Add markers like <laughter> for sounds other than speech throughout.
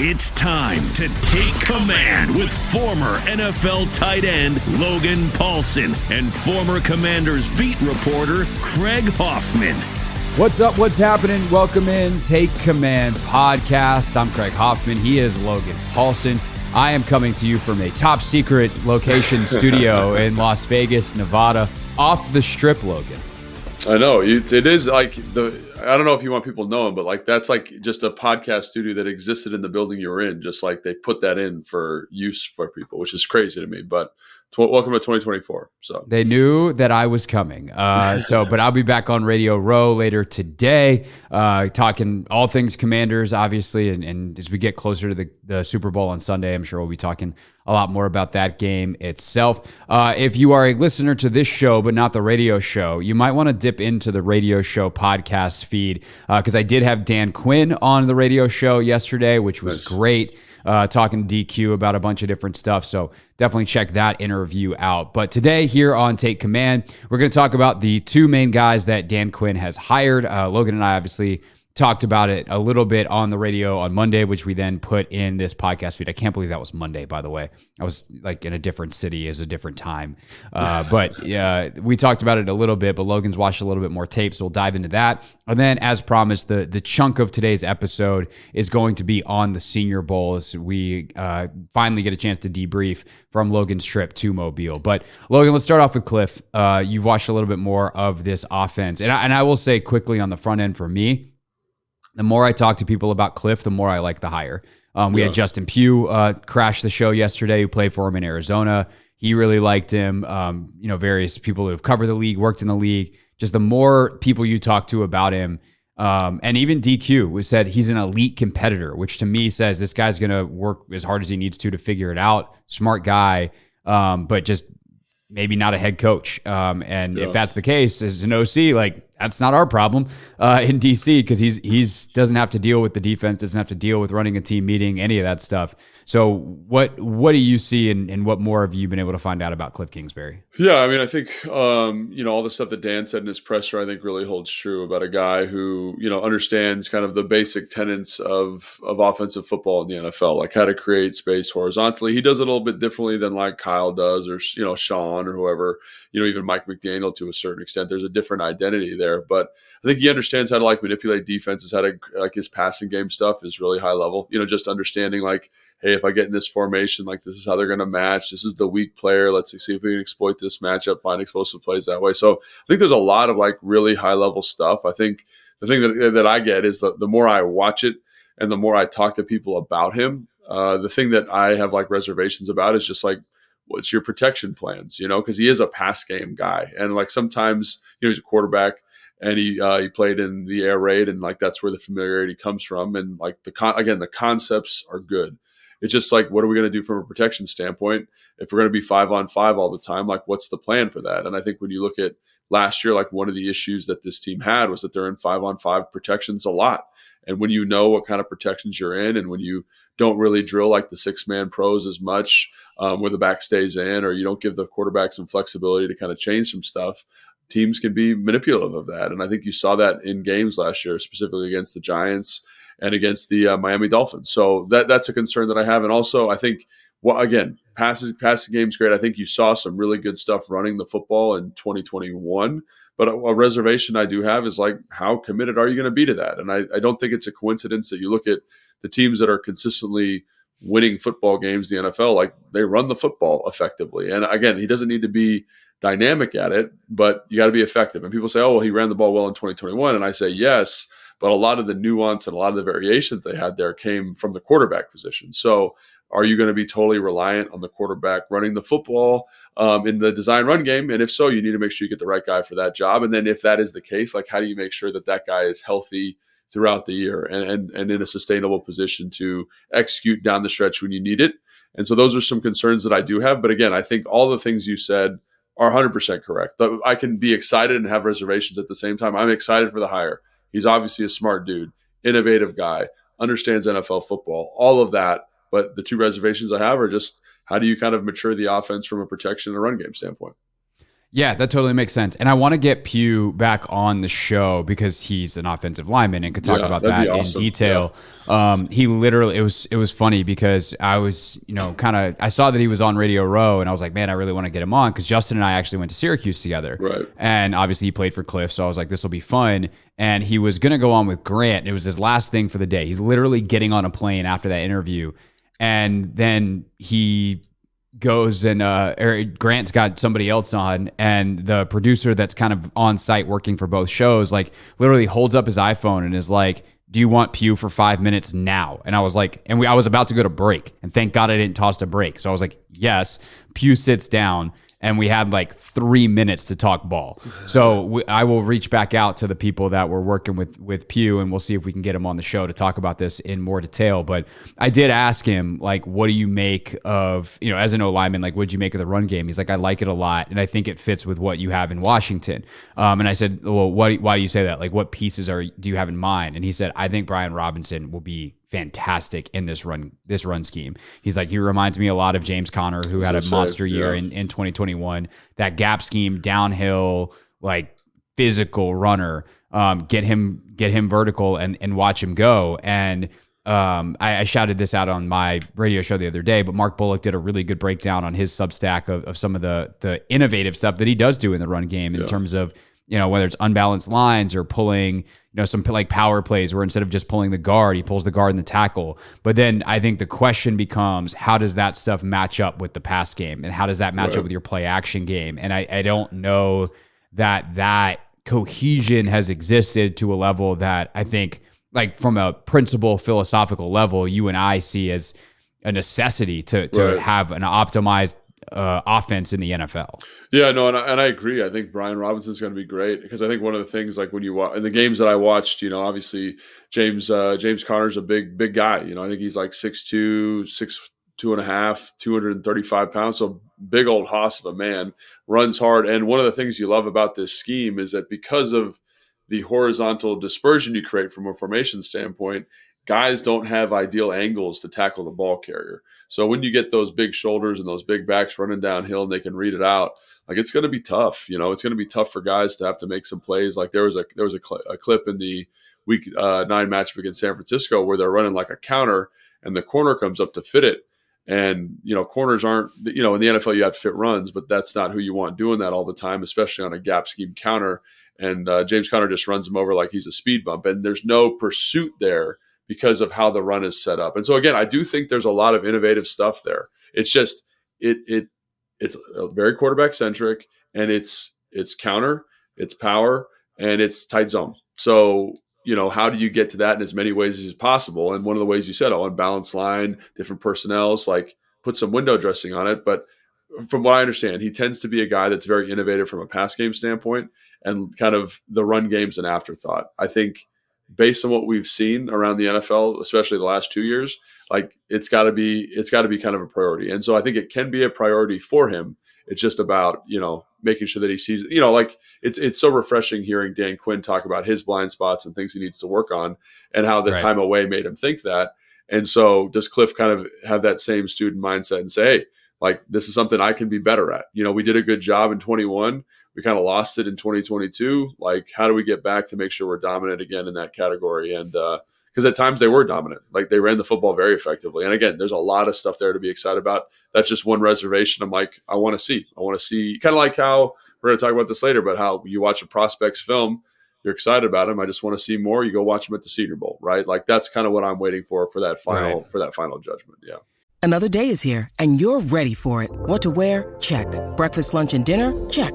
It's time to take command with former NFL tight end Logan Paulsen and former Commanders beat reporter Craig Hoffman. What's up? What's happening? Welcome in Take Command podcast. I'm Craig Hoffman. He is Logan Paulsen. I am coming to you from a top secret location <laughs> studio in Las Vegas, Nevada, off the strip, Logan. I know it is like the. I don't know if you want people knowing, but like that's like just a podcast studio that existed in the building you were in. Just like they put that in for use for people, which is crazy to me. But welcome to 2024. So they knew that I was coming. Uh, <laughs> so, but I'll be back on Radio Row later today, uh, talking all things Commanders, obviously, and, and as we get closer to the, the Super Bowl on Sunday, I'm sure we'll be talking a lot more about that game itself. Uh, if you are a listener to this show, but not the radio show, you might want to dip into the radio show podcast feed because uh, I did have Dan Quinn on the radio show yesterday, which was nice. great. Uh, talking DQ about a bunch of different stuff. So definitely check that interview out. But today, here on Take Command, we're going to talk about the two main guys that Dan Quinn has hired. Uh, Logan and I obviously talked about it a little bit on the radio on Monday, which we then put in this podcast feed. I can't believe that was Monday, by the way. I was like in a different city as a different time. Uh, <laughs> but yeah, we talked about it a little bit, but Logan's watched a little bit more tape, so we'll dive into that. And then, as promised, the the chunk of today's episode is going to be on the Senior Bowl as we uh, finally get a chance to debrief from Logan's trip to Mobile. But Logan, let's start off with Kliff. Uh, you've watched a little bit more of this offense, and I, and I will say quickly on the front end for me the more I talk to people about Kliff, the more I like the hire. Um, we yeah. had Justin Pugh uh, crash the show yesterday, who played for him in Arizona. He really liked him. Um, you know, various people who have covered the league, worked in the league. Just the more people you talk to about him, um, and even DQ was said he's an elite competitor, which to me says this guy's going to work as hard as he needs to to figure it out. Smart guy, um, but just maybe not a head coach. Um, and yeah. if that's the case, as an OC, like that's not our problem uh, in DC because he's he's doesn't have to deal with the defense, doesn't have to deal with running a team meeting, any of that stuff. So what what do you see and, and what more have you been able to find out about Kliff Kingsbury? Yeah, I mean, I think um, you know all the stuff that Dan said in his presser, I think really holds true about a guy who you know understands kind of the basic tenets of of offensive football in the NFL, like how to create space horizontally. He does it a little bit differently than like Kyle does, or you know Sean or whoever, you know even Mike McDaniel to a certain extent. There's a different identity there, but I think he understands how to like manipulate defenses, how to like his passing game stuff is really high level. You know, just understanding like hey, if I get in this formation, like this is how they're going to match. This is the weak player. Let's see if we can exploit this matchup, find explosive plays that way. So I think there's a lot of like really high level stuff. I think the thing that, that I get is the, the more I watch it and the more I talk to people about him, uh, the thing that I have like reservations about is just like, what's your protection plans? You know, because he is a pass game guy, and like sometimes you know he's a quarterback and he uh, he played in the air raid, and like that's where the familiarity comes from, and like the con- again the concepts are good. It's just like, what are we going to do from a protection standpoint? If we're going to be five on five all the time, like what's the plan for that? And I think when you look at last year, like one of the issues that this team had was that they're in five on five protections a lot. And when you know what kind of protections you're in, and when you don't really drill like the six man pros as much, um, where the back stays in, or you don't give the quarterback some flexibility to kind of change some stuff, teams can be manipulative of that. And I think you saw that in games last year, specifically against the Giants and against the uh, Miami Dolphins. So that that's a concern that I have. And also, I think, well, again, passes passing game's great. I think you saw some really good stuff running the football in 2021. But a, a reservation I do have is like, how committed are you going to be to that? And I, I don't think it's a coincidence that you look at the teams that are consistently winning football games the NFL, like they run the football effectively. And again, he doesn't need to be dynamic at it, but you got to be effective. And people say, oh, well, he ran the ball well in 2021. And I say, yes, but a lot of the nuance and a lot of the variations they had there came from the quarterback position. So are you going to be totally reliant on the quarterback running the football um, in the design run game? And if so, you need to make sure you get the right guy for that job. And then if that is the case, like how do you make sure that that guy is healthy throughout the year and, and, and in a sustainable position to execute down the stretch when you need it? And so those are some concerns that I do have. But again, I think all the things you said are 100% correct. But I can be excited and have reservations at the same time. I'm excited for the hire. He's obviously a smart dude, innovative guy, understands NFL football, all of that. But the two reservations I have are just how do you kind of mature the offense from a protection and run game standpoint? Yeah, that totally makes sense. And I want to get Pugh back on the show because he's an offensive lineman and could talk yeah, about that awesome. in detail. Yeah. Um, he literally it was it was funny because I was, you know, kind of I saw that he was on Radio Row and I was like, man, I really want to get him on because Justin and I actually went to Syracuse together. Right. And obviously he played for Kliff, so I was like, this will be fun. And he was gonna go on with Grant. It was his last thing for the day. He's literally getting on a plane after that interview. And then he goes and uh, Grant's got somebody else on, and the producer that's kind of on site working for both shows, like literally holds up his iPhone and is like, "Do you want Pugh for five minutes now?" And I was like, and we I was about to go to break, and thank God I didn't toss a break, so I was like, "Yes." Pugh sits down and we had like three minutes to talk ball. So we, I will reach back out to the people that were working with with Pugh, and we'll see if we can get him on the show to talk about this in more detail. But I did ask him like, what do you make of you know as an O lineman, like what do you make of the run game? He's like, I like it a lot, and I think it fits with what you have in Washington. Um, and I said, well, what, why do you say that? Like, what pieces are do you have in mind? And he said, I think Brian Robinson will be fantastic in this run this run scheme. He's like he reminds me a lot of James Conner who had a monster year yeah. in, in 2021. That gap scheme downhill like physical runner. Um, get him get him vertical and and watch him go. And um, I, I, shouted this out on my radio show the other day, but Mark Bullock did a really good breakdown on his Substack of, of some of the the innovative stuff that he does do in the run game in yeah. terms of you know, whether it's unbalanced lines or pulling, you know, some like power plays where instead of just pulling the guard, he pulls the guard and the tackle. But then I think the question becomes how does that stuff match up with the pass game and how does that match right. up with your play action game? And I, I don't know that that cohesion has existed to a level that I think, like from a principle philosophical level, you and I see as a necessity to to right. have an optimized uh, offense in the NFL. Yeah, no, and I, and I agree. I think Brian Robinson's going to be great because I think one of the things, like when you watch in the games that I watched, you know, obviously James uh, James Conner's a big big guy. You know, I think he's like six two, six two and a half, two hundred and thirty five pounds. So big old hoss of a man, runs hard. And one of the things you love about this scheme is that because of the horizontal dispersion you create from a formation standpoint, guys don't have ideal angles to tackle the ball carrier. So when you get those big shoulders and those big backs running downhill and they can read it out, like it's going to be tough. You know, it's going to be tough for guys to have to make some plays. Like there was a there was a, cl- a clip in the week uh, nine matchup against San Francisco where they're running like a counter and the corner comes up to fit it. And you know, corners aren't you know in the NFL you have to fit runs, but that's not who you want doing that all the time, especially on a gap scheme counter. And uh, James Conner just runs him over like he's a speed bump, and there's no pursuit there because of how the run is set up. And so again, I do think there's a lot of innovative stuff there. It's just it it it's uh, very quarterback centric and it's it's counter, it's power, and it's tight zone. So you know how do you get to that in as many ways as possible? And one of the ways you said, oh, unbalanced line, different personnels, like put some window dressing on it. But from what I understand, he tends to be a guy that's very innovative from a pass game standpoint, and kind of the run game's an afterthought. I think based on what we've seen around the NFL, especially the last two years, like it's got to be it's got to be kind of a priority. And so I think it can be a priority for him. It's just about you know making sure that he sees you know like it's it's so refreshing hearing Dan Quinn talk about his blind spots and things he needs to work on and how the right. time away made him think that. And so does Kliff kind of have that same student mindset and say, hey, like this is something I can be better at. You know, we did a good job in 21 we kind of lost it in 2022. Like, how do we get back to make sure we're dominant again in that category? And because uh, at times they were dominant, like they ran the football very effectively. And again, there's a lot of stuff there to be excited about. That's just one reservation. I'm like, I want to see. I want to see, kind of like how we're going to talk about this later, but how you watch a prospects film you're excited about him. I just want to see more. You go watch him at the Senior Bowl, right? Like that's kind of what I'm waiting for for that final right. for that final judgment. Yeah. Another day is here, and you're ready for it. What to wear? Check. Breakfast, lunch, and dinner? Check.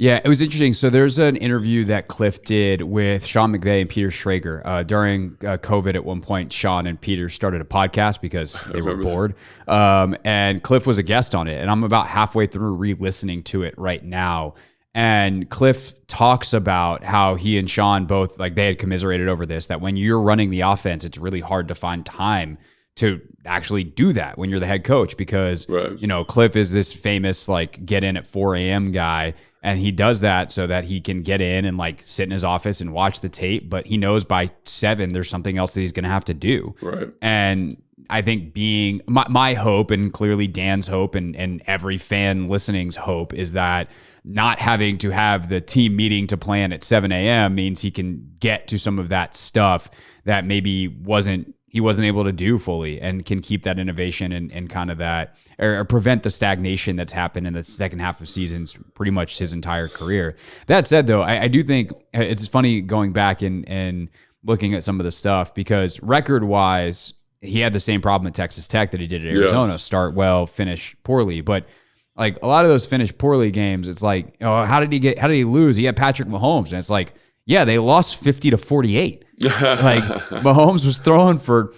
Yeah, it was interesting. So there's an interview that Kliff did with Sean McVay and Peter Schrager uh, during uh, COVID. At one point, Sean and Peter started a podcast because <laughs> they were bored, um, and Kliff was a guest on it. And I'm about halfway through re-listening to it right now. And Kliff talks about how he and Sean both like they had commiserated over this that when you're running the offense, it's really hard to find time to actually do that when you're the head coach because right. you know Kliff is this famous like get in at 4 a.m. guy and he does that so that he can get in and like sit in his office and watch the tape but he knows by seven there's something else that he's going to have to do right and I think being my, my hope and clearly Dan's hope and and every fan listening's hope is that not having to have the team meeting to plan at 7 a.m. means he can get to some of that stuff that maybe wasn't he wasn't able to do fully and can keep that innovation and, and kind of that or, or, prevent the stagnation that's happened in the second half of seasons pretty much his entire career. That said though, I, I do think uh, it's funny going back and and looking at some of the stuff because record wise, he had the same problem at Texas Tech that he did at Arizona. Yeah. Start well, finish poorly. But like a lot of those finish poorly games, it's like, oh, how did he get? How did he lose? He had Patrick Mahomes, and it's like, yeah, they lost fifty to forty-eight. <laughs> like Mahomes was throwing for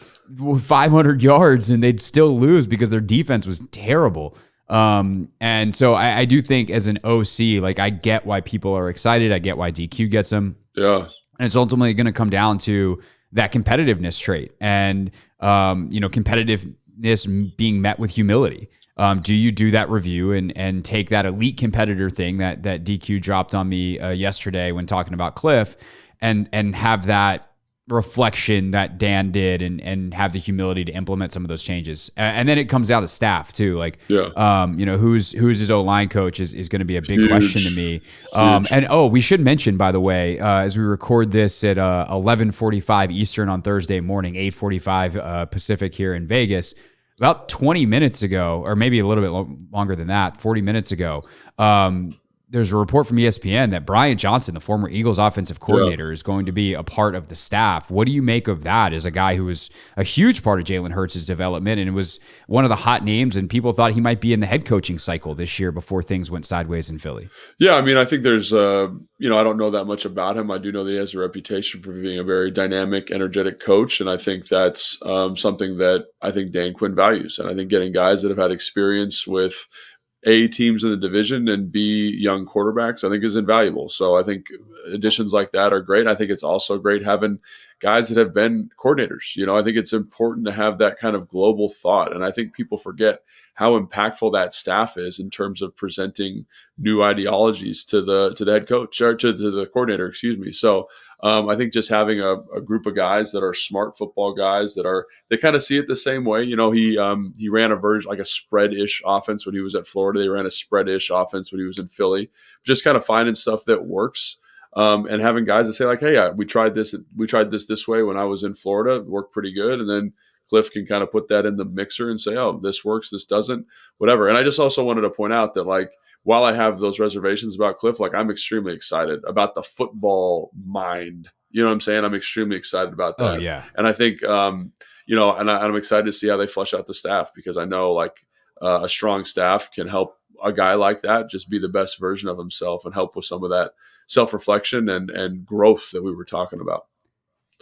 five hundred yards, and they'd still lose because their defense was terrible. Um, and so I, I do think as an OC, like I get why people are excited. I get why DQ gets them. Yeah, and it's ultimately going to come down to that competitiveness trait, and um, you know, competitiveness being met with humility. Um, do you do that review and and take that elite competitor thing that that DQ dropped on me uh, yesterday when talking about Kliff, and and have that reflection that Dan did and and have the humility to implement some of those changes. And then it comes out of staff too. Like yeah. um, you know, who's who's his O line coach is, is going to be a big Huge. question to me. Um, and oh, we should mention by the way, uh, as we record this at uh, 11:45 Eastern on Thursday morning, 8:45 uh, Pacific here in Vegas about 20 minutes ago, or maybe a little bit lo- longer than that, 40 minutes ago, um, there's a report from ESPN that Brian Johnson, the former Eagles offensive coordinator, yeah. is going to be a part of the staff. What do you make of that as a guy who was a huge part of Jalen Hurts' development and it was one of the hot names, and people thought he might be in the head coaching cycle this year before things went sideways in Philly? Yeah, I mean, I think there's, uh, you know, I don't know that much about him. I do know that he has a reputation for being a very dynamic, energetic coach, and I think that's um, something that I think Dan Quinn values. And I think getting guys that have had experience with – a teams in the division and B young quarterbacks, I think is invaluable. So I think additions like that are great. I think it's also great having guys that have been coordinators. You know, I think it's important to have that kind of global thought. And I think people forget how impactful that staff is in terms of presenting new ideologies to the to the head coach or to, to the coordinator, excuse me. So um, I think just having a, a, group of guys that are smart football guys that are they kind of see it the same way. You know, he um, he ran a version like a spread ish offense when he was at Florida. They ran a spread ish offense when he was in Philly. Just kind of finding stuff that works. Um, and having guys that say like, "Hey, we tried this. We tried this this way when I was in Florida. It worked pretty good." And then Kliff can kind of put that in the mixer and say, "Oh, this works. This doesn't. Whatever." And I just also wanted to point out that like while I have those reservations about Kliff, like I'm extremely excited about the football mind. You know what I'm saying? I'm extremely excited about oh, that. Oh, yeah. And I think, um, you know, and I, am excited to see how they flush out the staff because I know like uh, a strong staff can help a guy like that just be the best version of himself and help with some of that self reflection and and growth that we were talking about.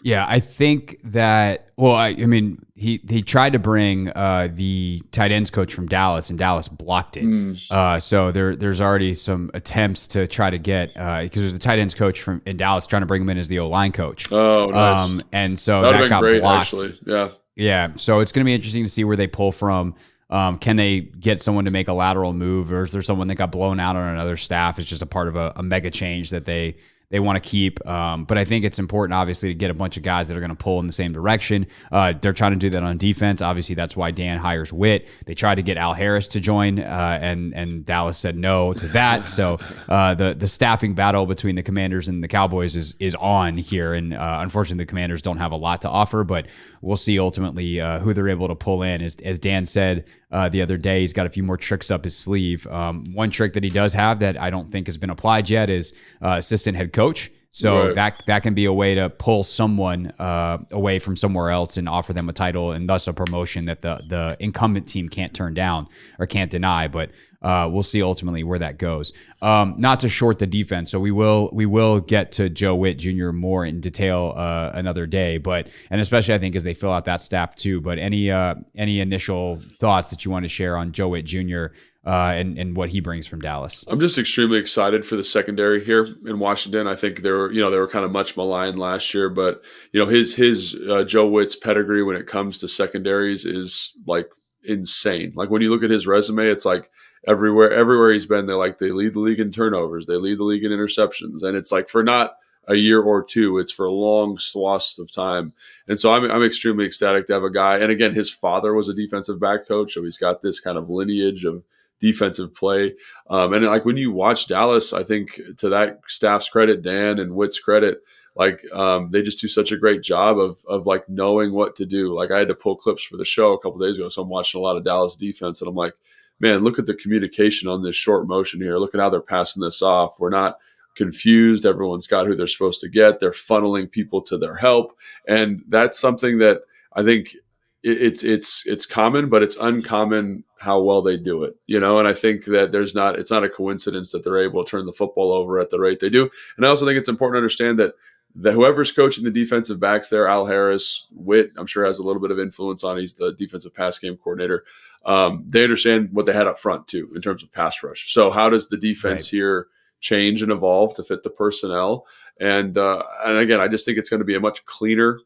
Yeah, I think that. Well, I, I mean, he he tried to bring uh, the tight ends coach from Dallas, and Dallas blocked it. Mm. Uh, so there there's already some attempts to try to get because uh, there's the tight ends coach from in Dallas trying to bring him in as the O line coach. Oh, nice. Um, and so that, that got great, blocked. Actually. Yeah, yeah. So it's going to be interesting to see where they pull from. Um, can they get someone to make a lateral move, or is there someone that got blown out on another staff? It's just a part of a, a mega change that they they want to keep. Um, but I think it's important, obviously, to get a bunch of guys that are going to pull in the same direction. Uh, they're trying to do that on defense. Obviously, that's why Dan hires Whitt. They tried to get Al Harris to join, uh, and and Dallas said no to that. So uh, the the staffing battle between the Commanders and the Cowboys is is on here, and uh, unfortunately, the Commanders don't have a lot to offer. But we'll see ultimately uh, who they're able to pull in. As as Dan said, uh, the other day. He's got a few more tricks up his sleeve. Um, one trick that he does have that I don't think has been applied yet is uh, assistant head coach. So right. that that can be a way to pull someone uh, away from somewhere else and offer them a title and thus a promotion that the the incumbent team can't turn down or can't deny. But uh, we'll see ultimately where that goes. Um, not to short the defense, so we will we will get to Joe Whitt Jr. more in detail uh, another day. But and especially I think as they fill out that staff too. But any uh, any initial thoughts that you want to share on Joe Whitt Jr. Uh, and, and what he brings from Dallas. I'm just extremely excited for the secondary here in Washington. I think they were, you know, they were kind of much maligned last year, but you know, his his uh, Joe Whitt's pedigree when it comes to secondaries is like insane. Like when you look at his resume, it's like everywhere everywhere he's been, they're like they lead the league in turnovers, they lead the league in interceptions, and it's like for not a year or two, it's for a long swaths of time. And so I'm I'm extremely ecstatic to have a guy. And again, his father was a defensive back coach, so he's got this kind of lineage of defensive play. Um, and like when you watch Dallas, I think to that staff's credit, Dan and Whitt's credit, like um, they just do such a great job of of like knowing what to do. Like I had to pull clips for the show a couple days ago, so I'm watching a lot of Dallas defense, and I'm like, man, look at the communication on this short motion here. Look at how they're passing this off. We're not confused. Everyone's got who they're supposed to get. They're funneling people to their help. And that's something that I think it's it's it's common, but it's uncommon how well they do it. You know, and I think that there's not it's not a coincidence that they're able to turn the football over at the rate they do. And I also think it's important to understand that that whoever's coaching the defensive backs there, Al Harris, Whitt, I'm sure has a little bit of influence on. He's the defensive pass game coordinator um, they understand what they had up front too in terms of pass rush. So how does the defense right. here change and evolve to fit the personnel? And uh, and again, I just think it's going to be a much cleaner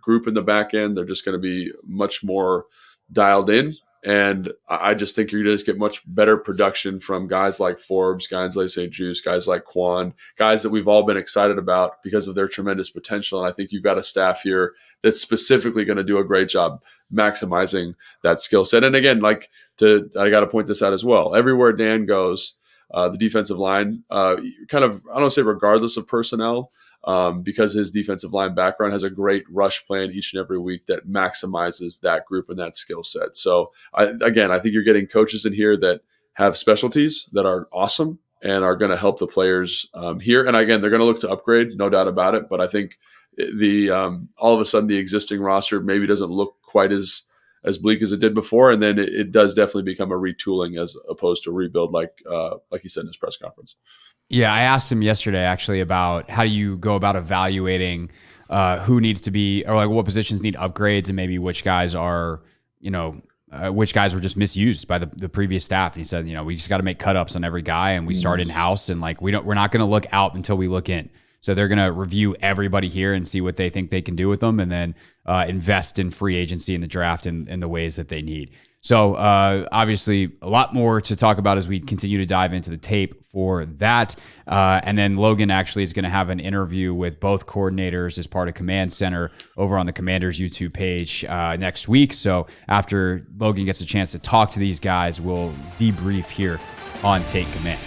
group in the back end. They're just going to be much more dialed in. And I just think you're going to just get much better production from guys like Forbes, guys like St-Juste, guys like Kwon, guys that we've all been excited about because of their tremendous potential. And I think you've got a staff here that's specifically going to do a great job maximizing that skill set. And again, like to, I got to point this out as well. Everywhere Dan goes, uh, the defensive line, uh, kind of, I don't say regardless of personnel, um, because his defensive line background has a great rush plan each and every week that maximizes that group and that skill set. So, I, again, I think you're getting coaches in here that have specialties that are awesome and are going to help the players um, here. And again, they're going to look to upgrade, no doubt about it. But I think the um, all of a sudden the existing roster maybe doesn't look quite as as bleak as it did before, and then it, it does definitely become a retooling as opposed to rebuild, like uh, like he said in his press conference. Yeah, I asked him yesterday actually about how you go about evaluating uh, who needs to be or like what positions need upgrades and maybe which guys are you know uh, which guys were just misused by the, the previous staff. And he said, you know, we just got to make cut ups on every guy and we start mm-hmm. in house and like we don't we're not going to look out until we look in. So they're going to review everybody here and see what they think they can do with them, and then uh, invest in free agency in the draft in, in the ways that they need. So uh, obviously, a lot more to talk about as we continue to dive into the tape for that. Uh, and then Logan actually is going to have an interview with both coordinators as part of Command Center over on the Commanders YouTube page uh, next week. So after Logan gets a chance to talk to these guys, we'll debrief here on Take Command.